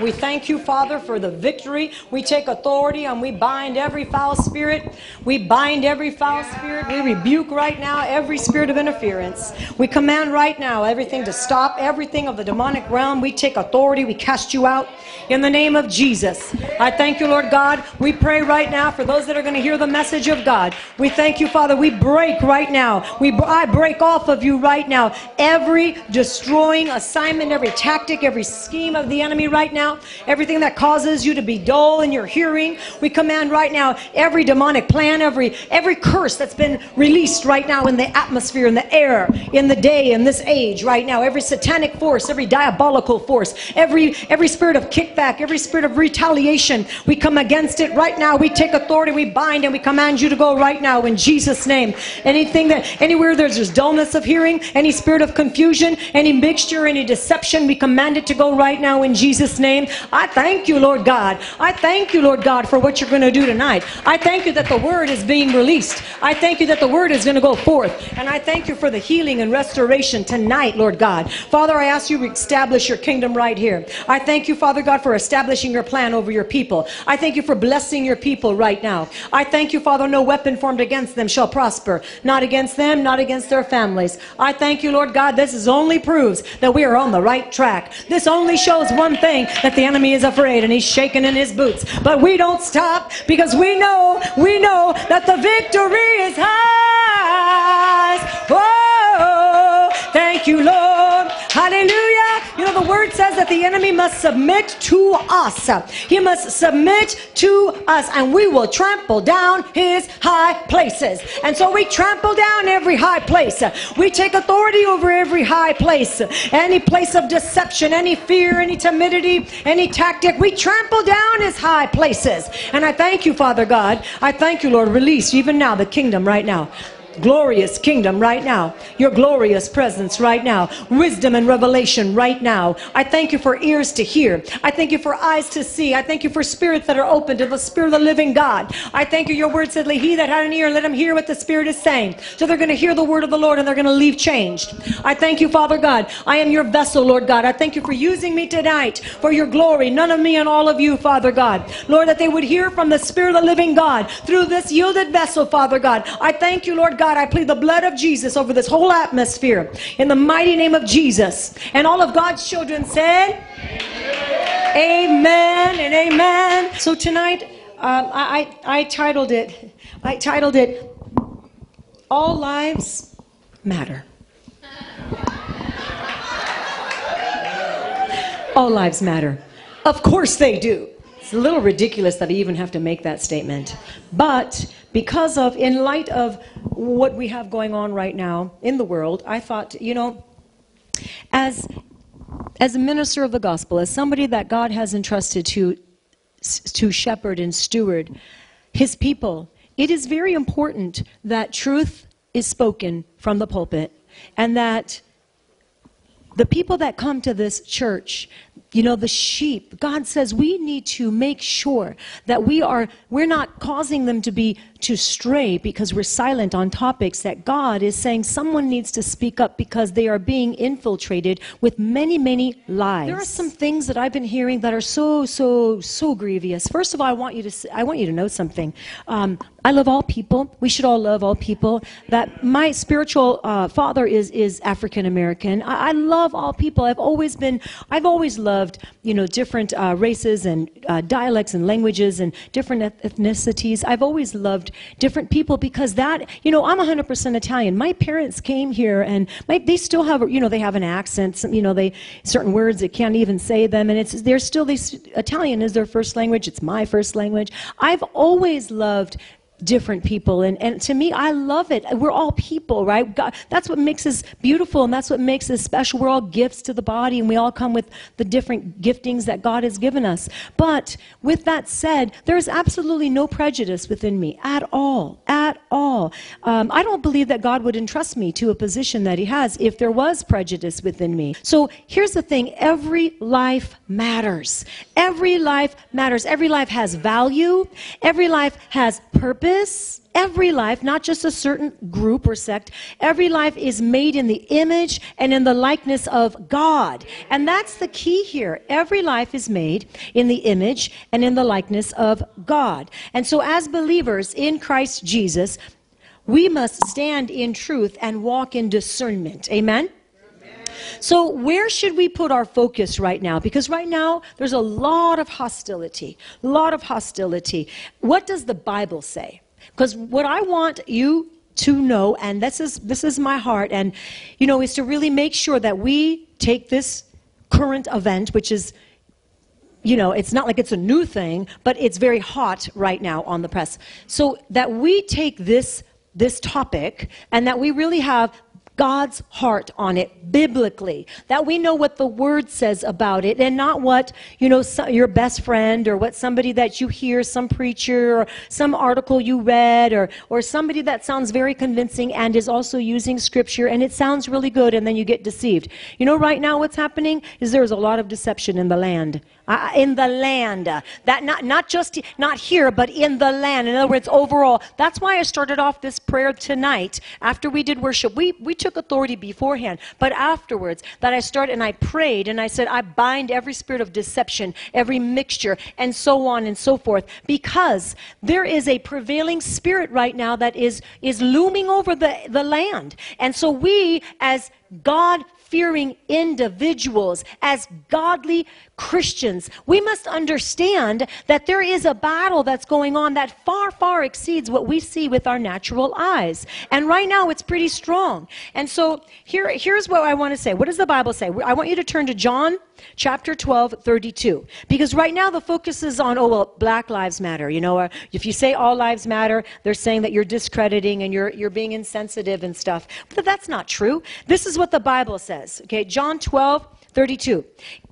We thank you, Father, for the victory. We take authority and we bind every foul spirit. We bind every foul spirit. We rebuke right now every spirit of interference. We command right now everything to stop, everything of the demonic realm. We take authority. We cast you out in the name of Jesus. I thank you, Lord God. We pray right now for those that are going to hear the message of God. We thank you, Father. We break right now. We I break off of you right now every destroying assignment, every tactic, every scheme of the enemy right now, everything that causes you to be dull in your hearing. We command right now every demonic plan, every every curse that's been released right now in the atmosphere, in the air, in the day, in this age right now, every satanic force, every diabolical force, every every spirit of kickback, every spirit of retaliation, we come against it right now. We take authority, we bind and we command you to go right now in Jesus' name. Anything that anywhere there's just dullness of hearing, any spirit of confusion, any mixture, any deception, we command it to go right now in Jesus' name. I thank you, Lord God. I thank you, Lord God, for what you're going to do tonight. I thank you that the word is being released. I thank you that the word is going to go forth. And I thank you for the healing and restoration tonight, Lord God. Father, I ask you to establish your kingdom right here. I thank you, Father God, for establishing your plan over your people. I thank you for blessing your people right now. I thank you, Father, no weapon formed against them shall prosper. Not against them, not against their families. I thank you, Lord God. This is only proves that we are on the right track. This only shows one thing that the enemy is afraid and he's shaking in his boots. But we don't stop because we know, we know that the victory is ours. Oh, thank you, Lord. Hallelujah. You know, the word says that the enemy must submit to us. He must submit to us, and we will trample down his high places. And so we trample down every high place. We take authority over every high place. Any place of deception, any fear, any timidity, any tactic, we trample down his high places. And I thank you, Father God. I thank you, Lord. Release even now the kingdom right now glorious kingdom right now, your glorious presence right now, wisdom and revelation right now. I thank you for ears to hear. I thank you for eyes to see. I thank you for spirits that are open to the Spirit of the living God. I thank you. Your word said, He that had an ear, let him hear what the Spirit is saying. So they're going to hear the word of the Lord and they're going to leave changed. I thank you, Father God. I am your vessel, Lord God. I thank you for using me tonight for your glory. None of me and all of you, Father God. Lord, that they would hear from the Spirit of the living God through this yielded vessel, Father God. I thank you, Lord God. I plead the blood of Jesus over this whole atmosphere in the mighty name of Jesus. And all of God's children said, Amen, amen and amen. So tonight, um, I, I, I titled it, I titled it, All Lives Matter. All lives matter. Of course they do. It's a little ridiculous that I even have to make that statement. But because of, in light of what we have going on right now in the world, I thought, you know, as, as a minister of the gospel, as somebody that God has entrusted to, to shepherd and steward his people, it is very important that truth is spoken from the pulpit and that the people that come to this church you know the sheep god says we need to make sure that we are we're not causing them to be to stray because we're silent on topics that god is saying someone needs to speak up because they are being infiltrated with many many lies there are some things that i've been hearing that are so so so grievous first of all i want you to i want you to know something um, I love all people. We should all love all people. That my spiritual uh, father is is African American. I, I, love all people. I've always been. I've always loved you know different uh, races and uh, dialects and languages and different ethnicities. I've always loved different people because that you know I'm 100% Italian. My parents came here and my, they still have you know they have an accent. Some, you know they certain words they can't even say them and it's they're still these Italian is their first language. It's my first language. I've always loved different people. And, and to me, I love it. We're all people, right? God, that's what makes us beautiful and that's what makes us special. We're all gifts to the body and we all come with the different giftings that God has given us. But with that said, there is absolutely no prejudice within me at all, at all. Um, I don't believe that God would entrust me to a position that He has if there was prejudice within me. So here's the thing every life matters. Every life matters. Every life has value, every life has purpose this, every life, not just a certain group or sect, every life is made in the image and in the likeness of God. And that's the key here. Every life is made in the image and in the likeness of God. And so, as believers in Christ Jesus, we must stand in truth and walk in discernment. Amen? So, where should we put our focus right now? Because right now, there's a lot of hostility. A lot of hostility. What does the Bible say? Because what I want you to know, and this is, this is my heart, and, you know, is to really make sure that we take this current event, which is you know, it's not like it's a new thing, but it's very hot right now on the press. So that we take this this topic and that we really have God's heart on it biblically, that we know what the word says about it and not what, you know, your best friend or what somebody that you hear, some preacher or some article you read or, or somebody that sounds very convincing and is also using scripture and it sounds really good and then you get deceived. You know, right now what's happening is there's a lot of deception in the land uh, in the land. Uh, that not, not just not here, but in the land. In other words, overall. That's why I started off this prayer tonight after we did worship. We, we took authority beforehand, but afterwards that I started and I prayed and I said, I bind every spirit of deception, every mixture, and so on and so forth, because there is a prevailing spirit right now that is, is looming over the, the land. And so we, as God fearing individuals, as godly Christians, we must understand that there is a battle that's going on that far, far exceeds what we see with our natural eyes. And right now it's pretty strong. And so here, here's what I want to say. What does the Bible say? I want you to turn to John chapter 12, 32. Because right now the focus is on, oh, well, Black Lives Matter. You know, uh, if you say all lives matter, they're saying that you're discrediting and you're, you're being insensitive and stuff. But that's not true. This is what the Bible says. Okay, John 12, 32.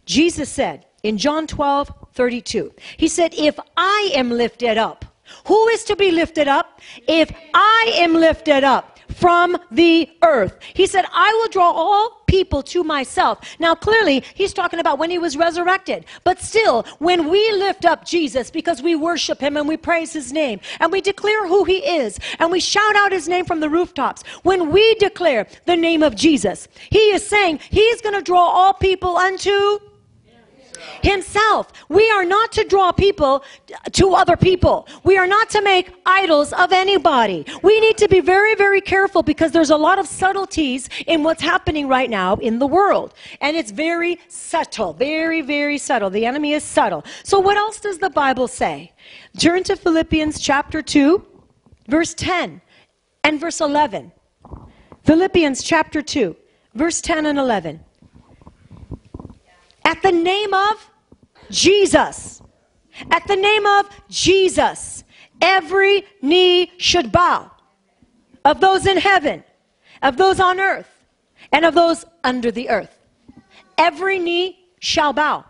Jesus said in John 12, 32, He said, If I am lifted up, who is to be lifted up? If I am lifted up from the earth. He said, I will draw all people to myself. Now, clearly, he's talking about when he was resurrected. But still, when we lift up Jesus because we worship him and we praise his name and we declare who he is and we shout out his name from the rooftops, when we declare the name of Jesus, he is saying he's going to draw all people unto himself. We are not to draw people to other people. We are not to make idols of anybody. We need to be very, very careful because there's a lot of subtleties in what's happening right now in the world. And it's very subtle, very, very subtle. The enemy is subtle. So, what else does the Bible say? Turn to Philippians chapter 2, verse 10 and verse 11. Philippians chapter 2, verse 10 and 11. At the name of Jesus. At the name of Jesus, every knee should bow of those in heaven, of those on earth, and of those under the earth. Every knee shall bow.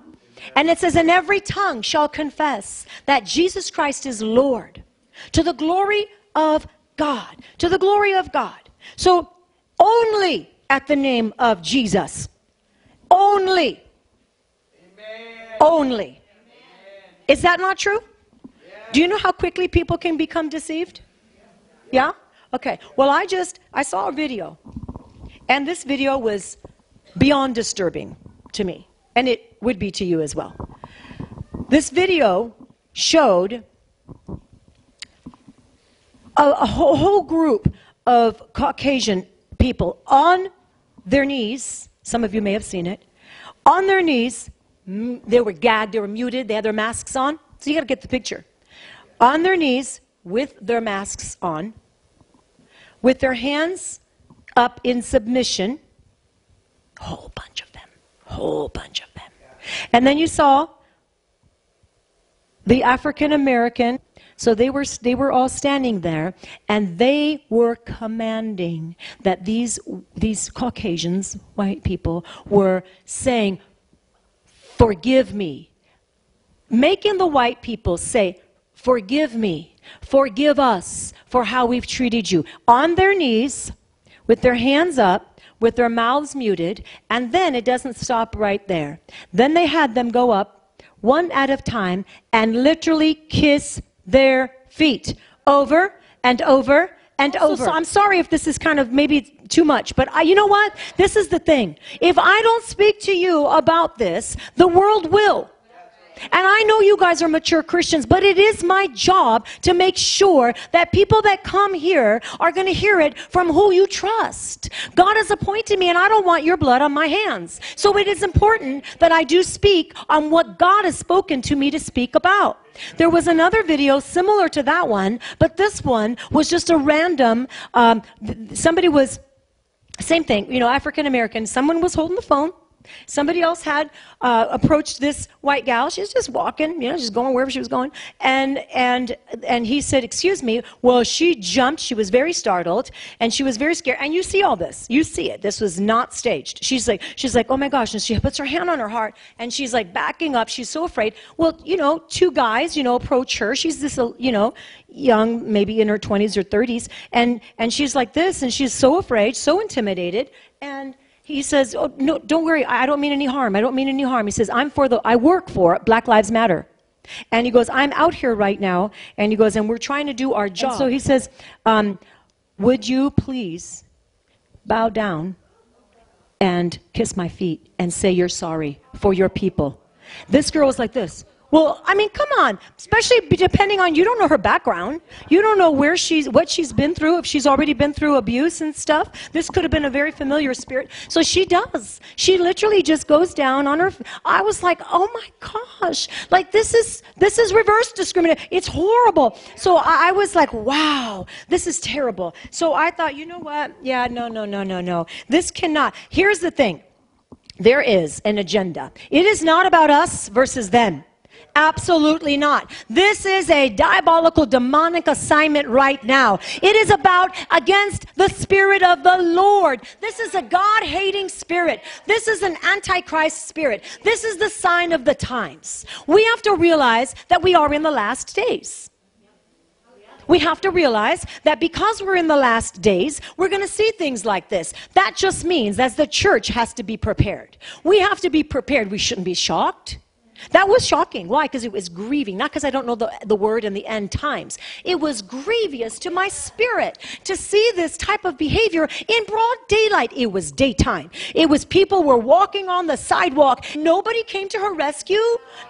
And it says, and every tongue shall confess that Jesus Christ is Lord to the glory of God. To the glory of God. So only at the name of Jesus. Only only. Is that not true? Do you know how quickly people can become deceived? Yeah? Okay. Well, I just I saw a video. And this video was beyond disturbing to me, and it would be to you as well. This video showed a, a whole, whole group of Caucasian people on their knees. Some of you may have seen it. On their knees, Mm, they were gagged, they were muted, they had their masks on. So you got to get the picture. On their knees with their masks on, with their hands up in submission, whole bunch of them, whole bunch of them. And then you saw the African American. So they were, they were all standing there and they were commanding that these, these Caucasians, white people, were saying, Forgive me. Making the white people say, Forgive me. Forgive us for how we've treated you. On their knees, with their hands up, with their mouths muted, and then it doesn't stop right there. Then they had them go up, one at a time, and literally kiss their feet over and over and over. So I'm sorry if this is kind of maybe too much, but I, you know what? This is the thing. If I don't speak to you about this, the world will. And I know you guys are mature Christians, but it is my job to make sure that people that come here are going to hear it from who you trust. God has appointed me, and I don't want your blood on my hands. So it is important that I do speak on what God has spoken to me to speak about. There was another video similar to that one, but this one was just a random, um, somebody was, same thing, you know, African American, someone was holding the phone Somebody else had uh, approached this white gal. She was just walking, you know, just going wherever she was going. And, and, and he said, Excuse me. Well, she jumped. She was very startled and she was very scared. And you see all this. You see it. This was not staged. She's like, she's like, Oh my gosh. And she puts her hand on her heart and she's like backing up. She's so afraid. Well, you know, two guys, you know, approach her. She's this, you know, young, maybe in her 20s or 30s. And, and she's like this and she's so afraid, so intimidated. And, he says, oh, no, don't worry, I don't mean any harm. I don't mean any harm. He says, I'm for the, I work for Black Lives Matter. And he goes, I'm out here right now. And he goes, and we're trying to do our job. And so he says, um, would you please bow down and kiss my feet and say you're sorry for your people? This girl was like this. Well, I mean, come on. Especially depending on you don't know her background. You don't know where she's what she's been through, if she's already been through abuse and stuff. This could have been a very familiar spirit. So she does. She literally just goes down on her I was like, "Oh my gosh. Like this is this is reverse discrimination. It's horrible." So I, I was like, "Wow. This is terrible." So I thought, "You know what? Yeah, no, no, no, no, no. This cannot. Here's the thing. There is an agenda. It is not about us versus them. Absolutely not. This is a diabolical demonic assignment right now. It is about against the spirit of the Lord. This is a God hating spirit. This is an antichrist spirit. This is the sign of the times. We have to realize that we are in the last days. We have to realize that because we're in the last days, we're going to see things like this. That just means that the church has to be prepared. We have to be prepared. We shouldn't be shocked. That was shocking. Why? Because it was grieving. Not because I don't know the, the word in the end times. It was grievous to my spirit to see this type of behavior in broad daylight. It was daytime. It was people were walking on the sidewalk. Nobody came to her rescue.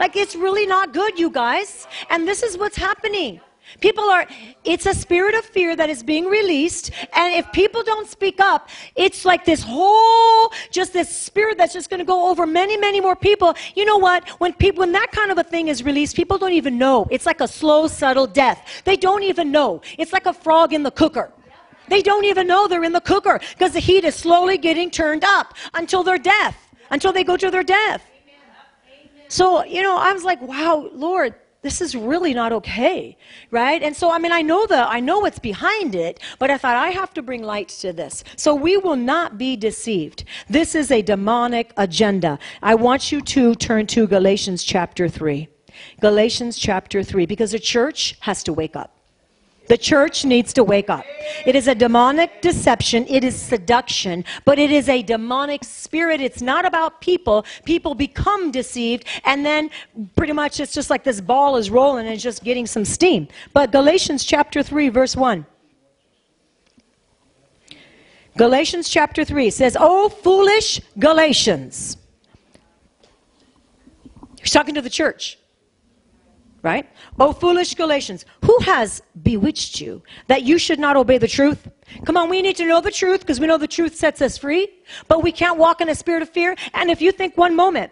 Like, it's really not good, you guys. And this is what's happening. People are, it's a spirit of fear that is being released. And if people don't speak up, it's like this whole, just this spirit that's just going to go over many, many more people. You know what? When people, when that kind of a thing is released, people don't even know. It's like a slow, subtle death. They don't even know. It's like a frog in the cooker. They don't even know they're in the cooker because the heat is slowly getting turned up until their death, until they go to their death. So, you know, I was like, wow, Lord, this is really not okay right? And so i mean i know the i know what's behind it but i thought i have to bring light to this. So we will not be deceived. This is a demonic agenda. I want you to turn to galatians chapter 3 galatians chapter 3 because the church has to wake up the church needs to wake up. It is a demonic deception. It is seduction, but it is a demonic spirit. It's not about people. People become deceived, and then pretty much it's just like this ball is rolling and just getting some steam. But Galatians chapter 3, verse 1. Galatians chapter 3 says, Oh, foolish Galatians. He's talking to the church right? Oh, foolish Galatians, who has bewitched you that you should not obey the truth? Come on, we need to know the truth because we know the truth sets us free, but we can't walk in a spirit of fear. And if you think one moment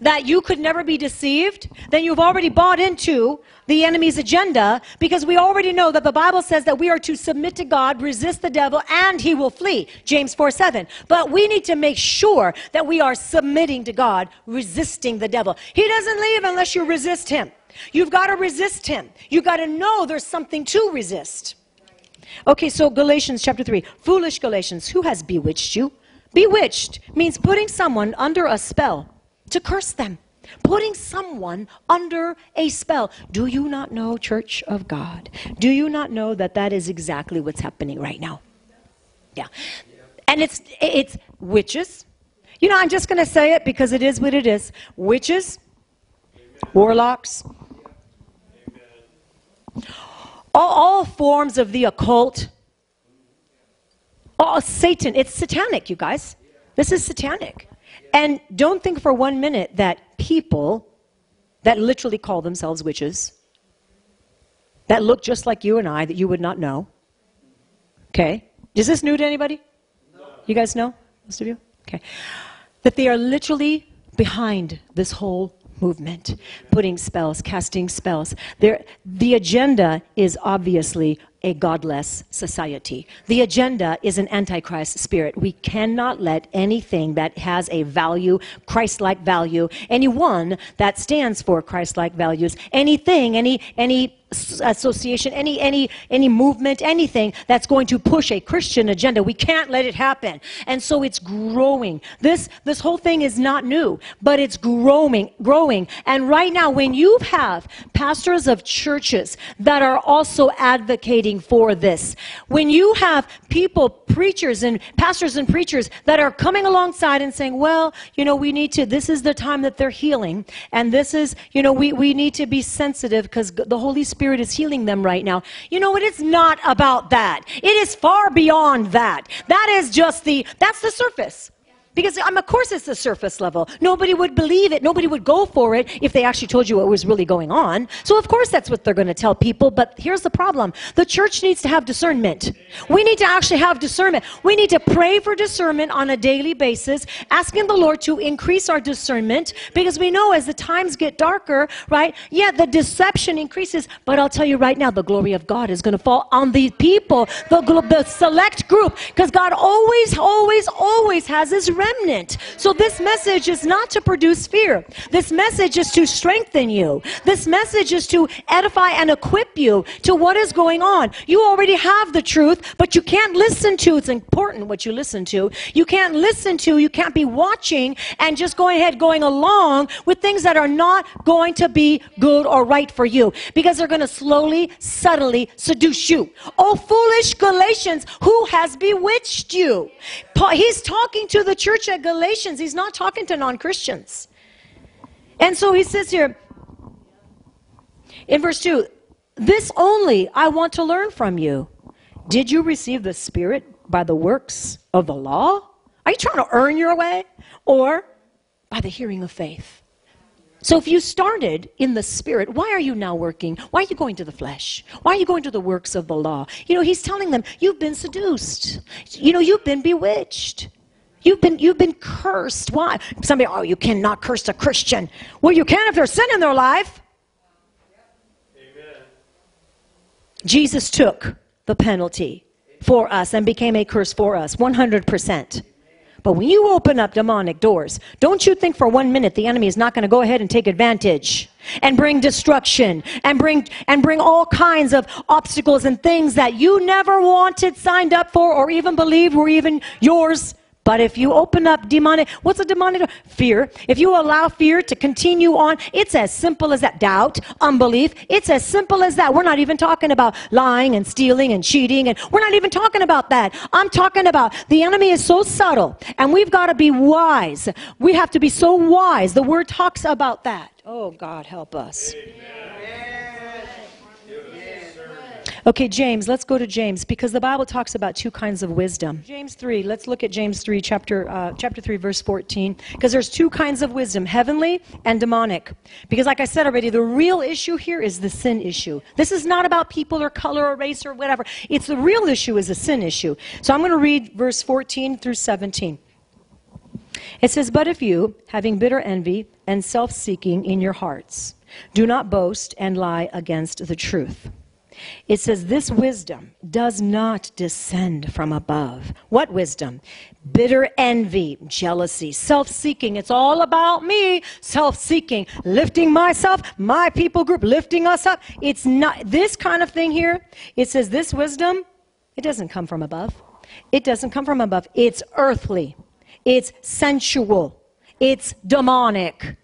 that you could never be deceived, then you've already bought into the enemy's agenda because we already know that the Bible says that we are to submit to God, resist the devil, and he will flee. James 4 7. But we need to make sure that we are submitting to God, resisting the devil. He doesn't leave unless you resist him. You've got to resist him. You've got to know there's something to resist. Okay, so Galatians chapter 3. Foolish Galatians, who has bewitched you? Bewitched means putting someone under a spell to curse them, putting someone under a spell. Do you not know, Church of God? Do you not know that that is exactly what's happening right now? Yeah. And it's it's witches. You know, I'm just going to say it because it is what it is. Witches, warlocks, all, all forms of the occult. Oh, Satan. It's satanic, you guys. This is satanic. And don't think for one minute that people that literally call themselves witches, that look just like you and I, that you would not know. Okay? Is this new to anybody? No. You guys know? Most of you? Okay. That they are literally behind this whole movement, putting spells, casting spells. There, the agenda is obviously a godless society. The agenda is an antichrist spirit. We cannot let anything that has a value, Christ like value, anyone that stands for Christ like values, anything, any, any association, any any any movement, anything that's going to push a Christian agenda. We can't let it happen. And so it's growing. This this whole thing is not new, but it's growing, growing. And right now when you have pastors of churches that are also advocating for this, when you have people, preachers and pastors and preachers that are coming alongside and saying, "Well, you know, we need to this is the time that they're healing and this is, you know, we we need to be sensitive because the Holy Spirit Spirit is healing them right now. You know, what? it is not about that. It is far beyond that. That is just the, that's the surface. Because, um, of course, it's the surface level. Nobody would believe it. Nobody would go for it if they actually told you what was really going on. So, of course, that's what they're going to tell people. But here's the problem the church needs to have discernment. We need to actually have discernment. We need to pray for discernment on a daily basis, asking the Lord to increase our discernment because we know as the times get darker, right? Yeah, the deception increases. But I'll tell you right now, the glory of God is going to fall on the people, the, the select group, because God always, always, always has his remnant. So this message is not to produce fear. This message is to strengthen you. This message is to edify and equip you to what is going on. You already have the truth, but you can't listen to, it's important what you listen to. You can't listen to, you can't be watching and just going ahead going along with things that are not going to be good or right for you because they're going to slowly, subtly seduce you. Oh, foolish Galatians, who has bewitched you? He's talking to the church church at Galatians. He's not talking to non Christians. And so he says here in verse 2 This only I want to learn from you. Did you receive the Spirit by the works of the law? Are you trying to earn your way? Or by the hearing of faith? So if you started in the spirit, why are you now working? Why are you going to the flesh? Why are you going to the works of the law? You know, he's telling them, you've been seduced. You know, you've been bewitched. You've been, you've been cursed. Why? Somebody, oh, you cannot curse a Christian. Well, you can if there's sin in their life. Amen. Jesus took the penalty for us and became a curse for us, 100%. But when you open up demonic doors, don't you think for one minute the enemy is not going to go ahead and take advantage and bring destruction and bring and bring all kinds of obstacles and things that you never wanted signed up for or even believed were even yours but if you open up demonic, what's a demonic? Fear. If you allow fear to continue on, it's as simple as that. Doubt, unbelief. It's as simple as that. We're not even talking about lying and stealing and cheating, and we're not even talking about that. I'm talking about the enemy is so subtle, and we've got to be wise. We have to be so wise. The word talks about that. Oh, God, help us. Amen. Okay, James, let's go to James because the Bible talks about two kinds of wisdom. James 3, let's look at James 3, chapter, uh, chapter 3, verse 14, because there's two kinds of wisdom, heavenly and demonic. Because, like I said already, the real issue here is the sin issue. This is not about people or color or race or whatever. It's the real issue is a sin issue. So I'm going to read verse 14 through 17. It says, But if you, having bitter envy and self seeking in your hearts, do not boast and lie against the truth. It says, This wisdom does not descend from above. What wisdom? Bitter envy, jealousy, self seeking. It's all about me, self seeking, lifting myself, my people group, lifting us up. It's not this kind of thing here. It says, This wisdom, it doesn't come from above. It doesn't come from above. It's earthly, it's sensual, it's demonic.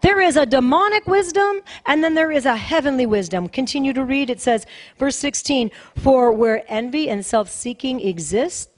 There is a demonic wisdom and then there is a heavenly wisdom. Continue to read. It says, verse 16, for where envy and self seeking exist,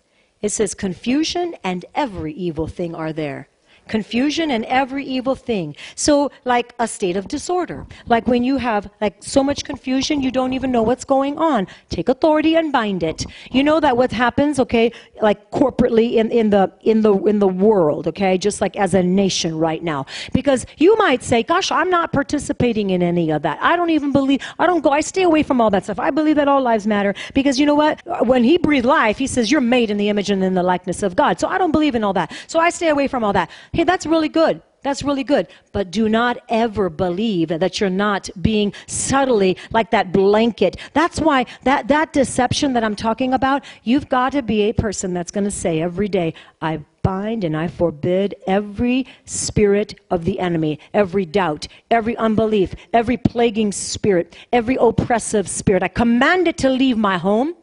it says confusion and every evil thing are there. Confusion and every evil thing. So, like a state of disorder. Like when you have like so much confusion, you don't even know what's going on. Take authority and bind it. You know that what happens, okay, like corporately in, in the in the in the world, okay, just like as a nation right now. Because you might say, Gosh, I'm not participating in any of that. I don't even believe I don't go, I stay away from all that stuff. I believe that all lives matter. Because you know what? When he breathed life, he says, You're made in the image and in the likeness of God. So I don't believe in all that. So I stay away from all that. Hey, that's really good. That's really good. But do not ever believe that you're not being subtly like that blanket. That's why that, that deception that I'm talking about, you've got to be a person that's going to say every day, I bind and I forbid every spirit of the enemy, every doubt, every unbelief, every plaguing spirit, every oppressive spirit. I command it to leave my home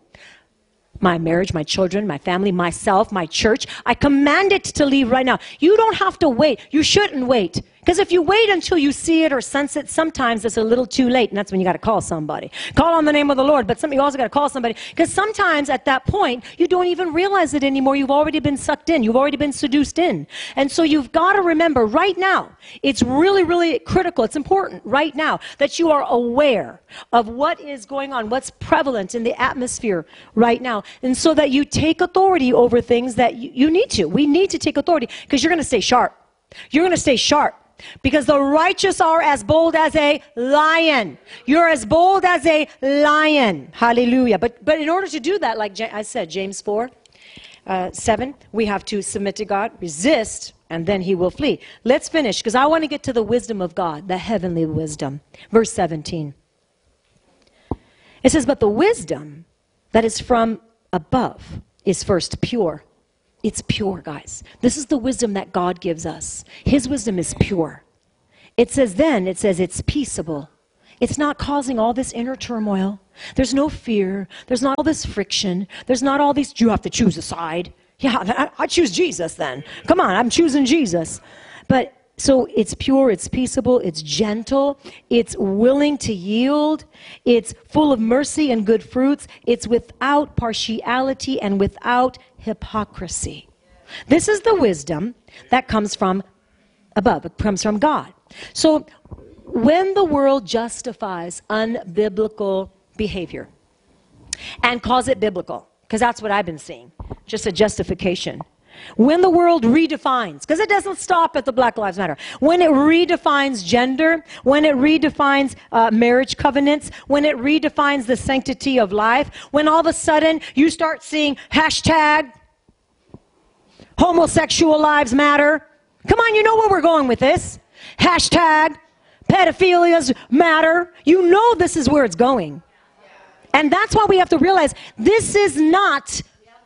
my marriage, my children, my family, myself, my church. I command it to leave right now. You don't have to wait. You shouldn't wait. Because if you wait until you see it or sense it, sometimes it's a little too late, and that's when you got to call somebody. Call on the name of the Lord, but some, you also got to call somebody. Because sometimes at that point, you don't even realize it anymore. You've already been sucked in, you've already been seduced in. And so you've got to remember right now, it's really, really critical, it's important right now that you are aware of what is going on, what's prevalent in the atmosphere right now. And so that you take authority over things that you, you need to. We need to take authority because you're going to stay sharp. You're going to stay sharp. Because the righteous are as bold as a lion. You're as bold as a lion. Hallelujah. But, but in order to do that, like I said, James 4 uh, 7, we have to submit to God, resist, and then he will flee. Let's finish because I want to get to the wisdom of God, the heavenly wisdom. Verse 17. It says, But the wisdom that is from above is first pure it's pure, guys. This is the wisdom that God gives us. His wisdom is pure. It says then, it says it's peaceable. It's not causing all this inner turmoil. There's no fear. There's not all this friction. There's not all these, you have to choose a side. Yeah, I, choose Jesus then. Come on, I'm choosing Jesus. But so it's pure, it's peaceable, it's gentle, it's willing to yield, it's full of mercy and good fruits, it's without partiality and without hypocrisy. This is the wisdom that comes from above, it comes from God. So when the world justifies unbiblical behavior and calls it biblical, because that's what I've been seeing, just a justification. When the world redefines, because it doesn't stop at the Black Lives Matter, when it redefines gender, when it redefines uh, marriage covenants, when it redefines the sanctity of life, when all of a sudden you start seeing hashtag homosexual lives matter. Come on, you know where we're going with this. Hashtag pedophilias matter. You know this is where it's going. And that's why we have to realize this is not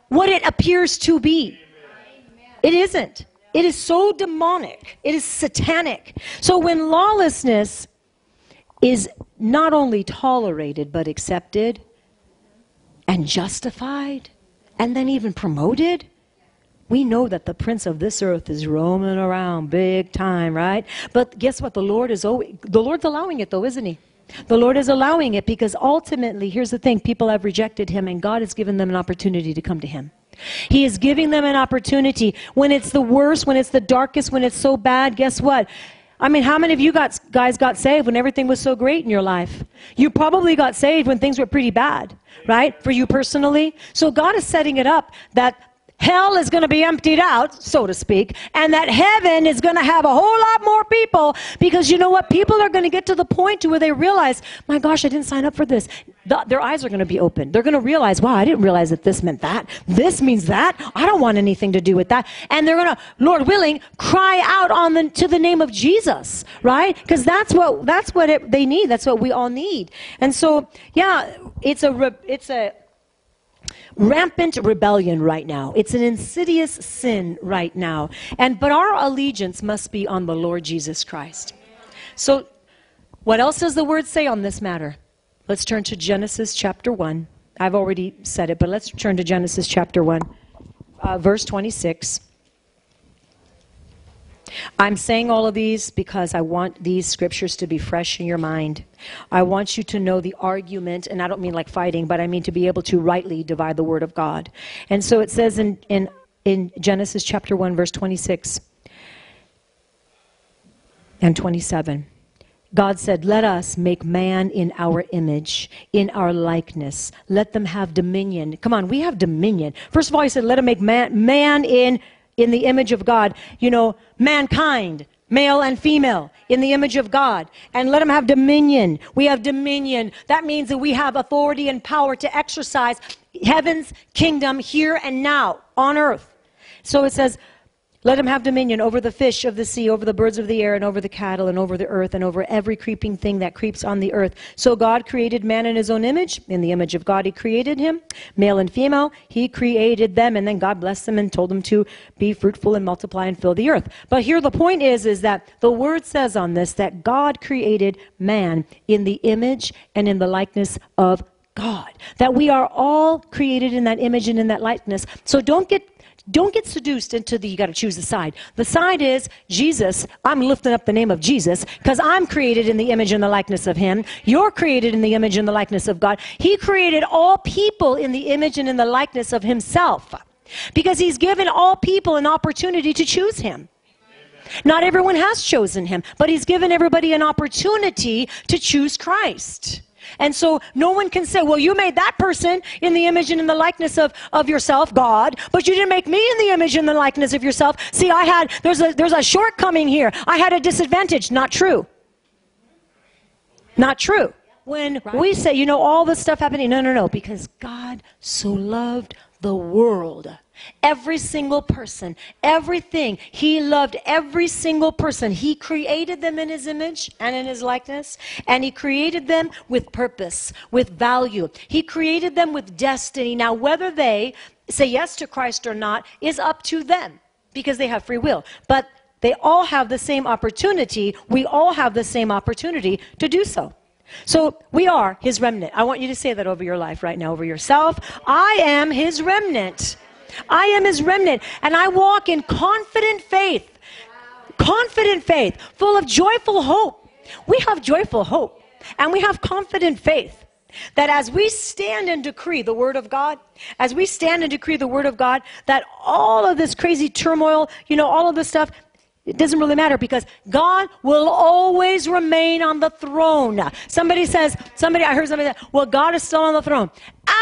what it appears to be. It isn't. It is so demonic. It is satanic. So when lawlessness is not only tolerated but accepted and justified and then even promoted, we know that the prince of this earth is roaming around big time, right? But guess what? The Lord is always, the Lord's allowing it though, isn't he? The Lord is allowing it because ultimately, here's the thing people have rejected him, and God has given them an opportunity to come to him. He is giving them an opportunity. When it's the worst, when it's the darkest, when it's so bad, guess what? I mean, how many of you got, guys got saved when everything was so great in your life? You probably got saved when things were pretty bad, right? For you personally. So God is setting it up that hell is going to be emptied out, so to speak, and that heaven is going to have a whole lot more people because you know what? People are going to get to the point to where they realize, my gosh, I didn't sign up for this. The, their eyes are going to be open. They're going to realize, wow, I didn't realize that this meant that. This means that. I don't want anything to do with that. And they're going to, Lord willing, cry out on the, to the name of Jesus, right? Because that's what, that's what it, they need. That's what we all need. And so, yeah, it's a, it's a, rampant rebellion right now. It's an insidious sin right now. And but our allegiance must be on the Lord Jesus Christ. So what else does the word say on this matter? Let's turn to Genesis chapter 1. I've already said it, but let's turn to Genesis chapter 1, uh, verse 26. I'm saying all of these because I want these scriptures to be fresh in your mind. I want you to know the argument, and I don't mean like fighting, but I mean to be able to rightly divide the word of God. And so it says in, in, in Genesis chapter 1, verse 26 and 27. God said, Let us make man in our image, in our likeness. Let them have dominion. Come on, we have dominion. First of all, he said, Let him make man, man in, in the image of God. You know, mankind, male and female, in the image of God. And let them have dominion. We have dominion. That means that we have authority and power to exercise heaven's kingdom here and now on earth. So it says, let him have dominion over the fish of the sea, over the birds of the air, and over the cattle, and over the earth, and over every creeping thing that creeps on the earth. So God created man in his own image. In the image of God, he created him. Male and female, he created them. And then God blessed them and told them to be fruitful and multiply and fill the earth. But here the point is, is that the word says on this that God created man in the image and in the likeness of God. That we are all created in that image and in that likeness. So don't get don't get seduced into the you got to choose a side. The side is Jesus. I'm lifting up the name of Jesus because I'm created in the image and the likeness of Him. You're created in the image and the likeness of God. He created all people in the image and in the likeness of Himself because He's given all people an opportunity to choose Him. Not everyone has chosen Him, but He's given everybody an opportunity to choose Christ. And so no one can say, well, you made that person in the image and in the likeness of, of yourself, God, but you didn't make me in the image and the likeness of yourself. See, I had, there's a, there's a shortcoming here. I had a disadvantage. Not true. Not true. When we say, you know, all this stuff happening, no, no, no, because God so loved the world Every single person, everything. He loved every single person. He created them in His image and in His likeness, and He created them with purpose, with value. He created them with destiny. Now, whether they say yes to Christ or not is up to them because they have free will. But they all have the same opportunity. We all have the same opportunity to do so. So we are his remnant. I want you to say that over your life right now, over yourself. I am his remnant. I am his remnant, and I walk in confident faith. Confident faith, full of joyful hope. We have joyful hope, and we have confident faith that as we stand and decree the word of God, as we stand and decree the word of God, that all of this crazy turmoil, you know, all of this stuff, it doesn't really matter because God will always remain on the throne. Somebody says, somebody, I heard somebody say, well, God is still on the throne.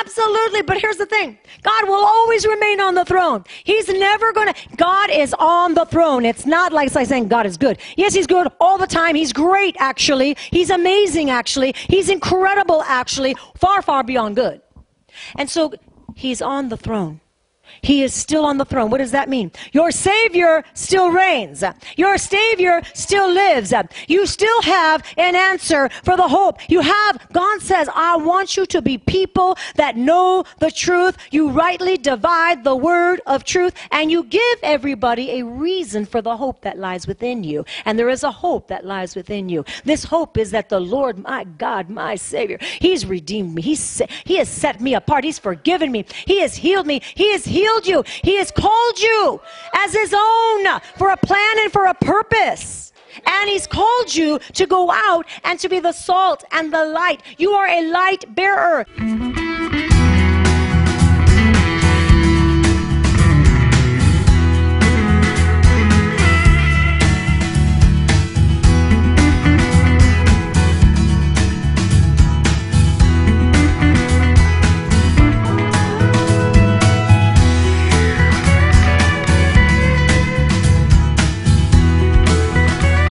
Absolutely, but here's the thing God will always remain on the throne. He's never going to, God is on the throne. It's not like, it's like saying God is good. Yes, He's good all the time. He's great, actually. He's amazing, actually. He's incredible, actually. Far, far beyond good. And so He's on the throne. He is still on the throne. What does that mean? Your Savior still reigns. Your Savior still lives. You still have an answer for the hope. You have, God says, I want you to be people that know the truth. You rightly divide the word of truth and you give everybody a reason for the hope that lies within you. And there is a hope that lies within you. This hope is that the Lord, my God, my Savior, He's redeemed me. He's, he has set me apart. He's forgiven me. He has healed me. He has healed healed you. He has called you as his own for a plan and for a purpose. And he's called you to go out and to be the salt and the light. You are a light bearer.